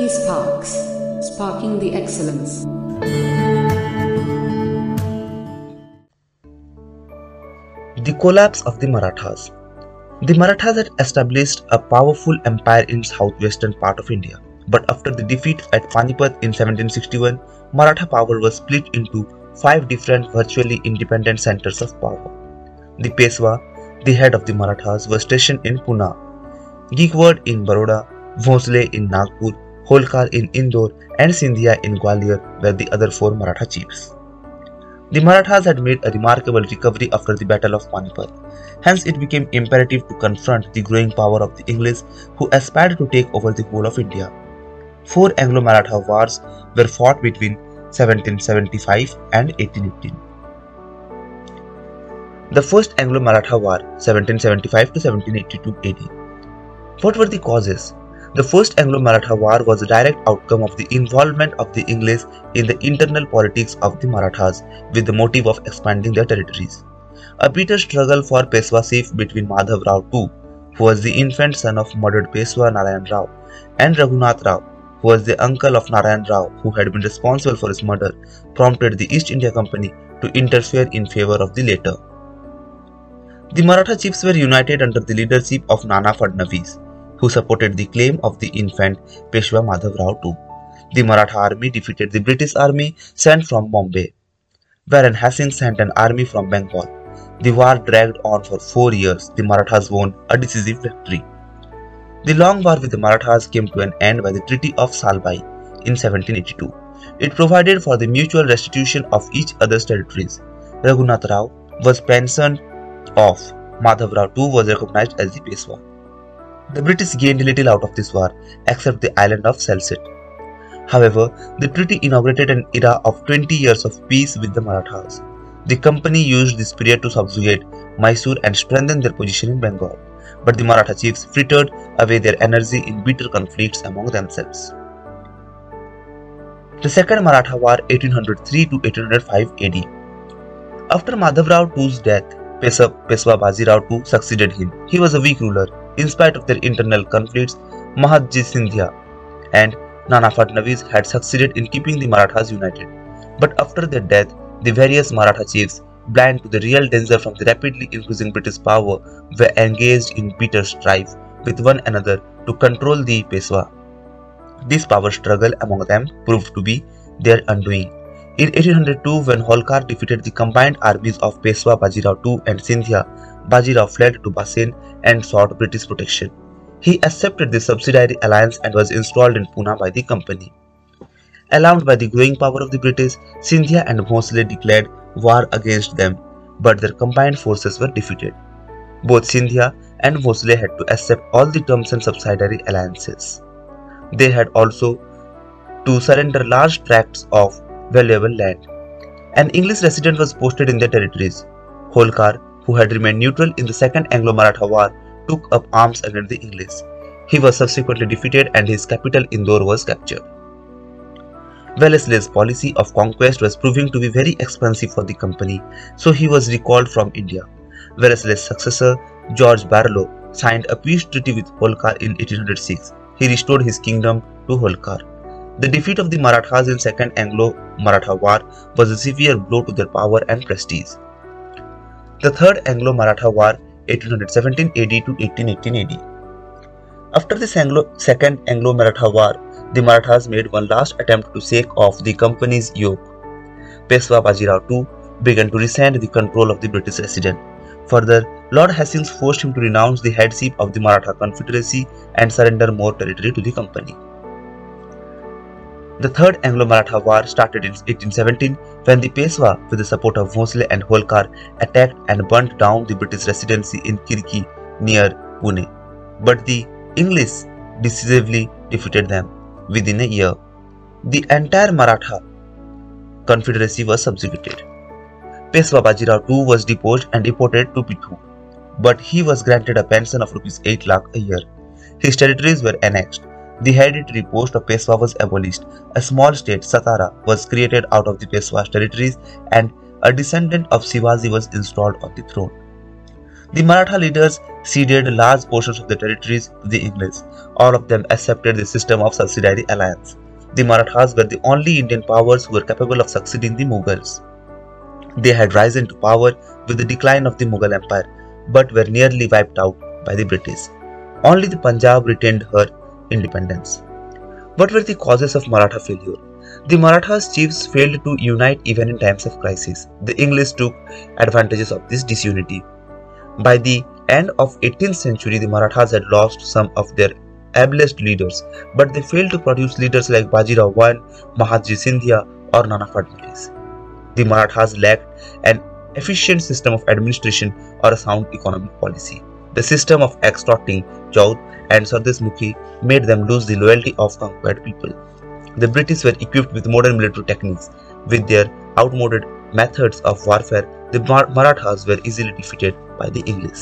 eSparks, sparking the excellence. The collapse of the Marathas. The Marathas had established a powerful empire in southwestern part of India. But after the defeat at Panipat in 1761, Maratha power was split into five different virtually independent centers of power. The Peshwa, the head of the Marathas, was stationed in Pune, Gaikwad in Baroda, Bhosle in Nagpur, Holkar in Indore, and Sindhia in Gwalior were the other four Maratha chiefs. The Marathas had made a remarkable recovery after the Battle of Panipat. Hence, it became imperative to confront the growing power of the English who aspired to take over the whole of India. Four Anglo-Maratha wars were fought between 1775 and 1818. The First Anglo-Maratha War 1775 to 1782 AD. What were the causes? The First Anglo-Maratha War was a direct outcome of the involvement of the English in the internal politics of the Marathas with the motive of expanding their territories. A bitter struggle for Peshwaship between Madhav Rao II, who was the infant son of murdered Peshwa Narayan Rao, and Raghunath Rao, who was the uncle of Narayan Rao who had been responsible for his murder, prompted the East India Company to interfere in favor of the latter. The Maratha chiefs were united under the leadership of Nana Fadnavis, who supported the claim of the infant Peshwa Madhav Rao II. The Maratha army defeated the British army sent from Bombay, wherein Hastings sent an army from Bengal. The war dragged on for four years. The Marathas won a decisive victory. The long war with the Marathas came to an end by the Treaty of Salbai in 1782. It provided for the mutual restitution of each other's territories. Raghunath Rao was pensioned off. Madhav Rao too was recognized as the Peshwa. The British gained little out of this war except the island of Salsette. However, the treaty inaugurated an era of 20 years of peace with the Marathas. The company used this period to subjugate Mysore and strengthen their position in Bengal, but the Maratha chiefs frittered away their energy in bitter conflicts among themselves. The Second Maratha War 1803 to 1805 AD. After Madhav Rao II's death, Peshwa Baji Rao II succeeded him. He was a weak ruler in spite of their internal conflicts, Mahadji Sindhia and Nana Fadnavis had succeeded in keeping the Marathas united. But after their death, the various Maratha chiefs, blind to the real danger from the rapidly increasing British power, were engaged in bitter strife with one another to control the Peshwa. This power struggle among them proved to be their undoing. In 1802, when Holkar defeated the combined armies of Peshwa Bajirao II and Sindhia, Bajirao fled to Bassein and sought British protection. He accepted the subsidiary alliance and was installed in Pune by the company. Alarmed by the growing power of the British, Sindhia and Bhosle declared war against them, but their combined forces were defeated. Both Sindhia and Bhosle had to accept all the terms and subsidiary alliances. They had also to surrender large tracts of valuable land. An English resident was posted in their territories. Holkar, who had remained neutral in the Second Anglo-Maratha War, took up arms against the English. He was subsequently defeated and his capital Indore was captured. Wellesley's policy of conquest was proving to be very expensive for the company, so he was recalled from India. Wellesley's successor, George Barlow, signed a peace treaty with Holkar in 1806. He restored his kingdom to Holkar. The defeat of the Marathas in Second Anglo-Maratha War was a severe blow to their power and prestige. The Third Anglo-Maratha War 1817 AD to 1818 AD. After the Anglo Second Anglo-Maratha War, the Marathas made one last attempt to shake off the company's yoke. Peshwa Bajirao II began to resent the control of the British resident. Further, Lord Hastings forced him to renounce the headship of the Maratha Confederacy and surrender more territory to the company. The Third Anglo-Maratha War started in 1817 when the Peshwa, with the support of Bhosle and Holkar, attacked and burnt down the British residency in Kirki near Pune. But the English decisively defeated them within a year. The entire Maratha confederacy was subjugated. Peshwa Bajirao II was deposed and deported to Bithur, but he was granted a pension of rupees 8 lakh a year. His territories were annexed the hereditary post of Peshwa was abolished. A small state, Satara, was created out of the Peshwa's territories and a descendant of Shivaji was installed on the throne. The Maratha leaders ceded large portions of the territories to the English. All of them accepted the system of subsidiary alliance. The Marathas were the only Indian powers who were capable of succeeding the Mughals. They had risen to power with the decline of the Mughal Empire, but were nearly wiped out by the British. Only the Punjab retained her independence. What were the causes of Maratha failure? The Marathas chiefs failed to unite even in times of crisis. The English took advantages of this disunity. By the end of 18th century, the Marathas had lost some of their ablest leaders, but they failed to produce leaders like Bajirao I, Mahadji Scindia, or Nana Fadnavis. The Marathas lacked an efficient system of administration or a sound economic policy. The system of extorting Chauth and Sardeshmukhi made them lose the loyalty of conquered people. The British were equipped with modern military techniques. With their outmoded methods of warfare, the Mar- Marathas were easily defeated by the English.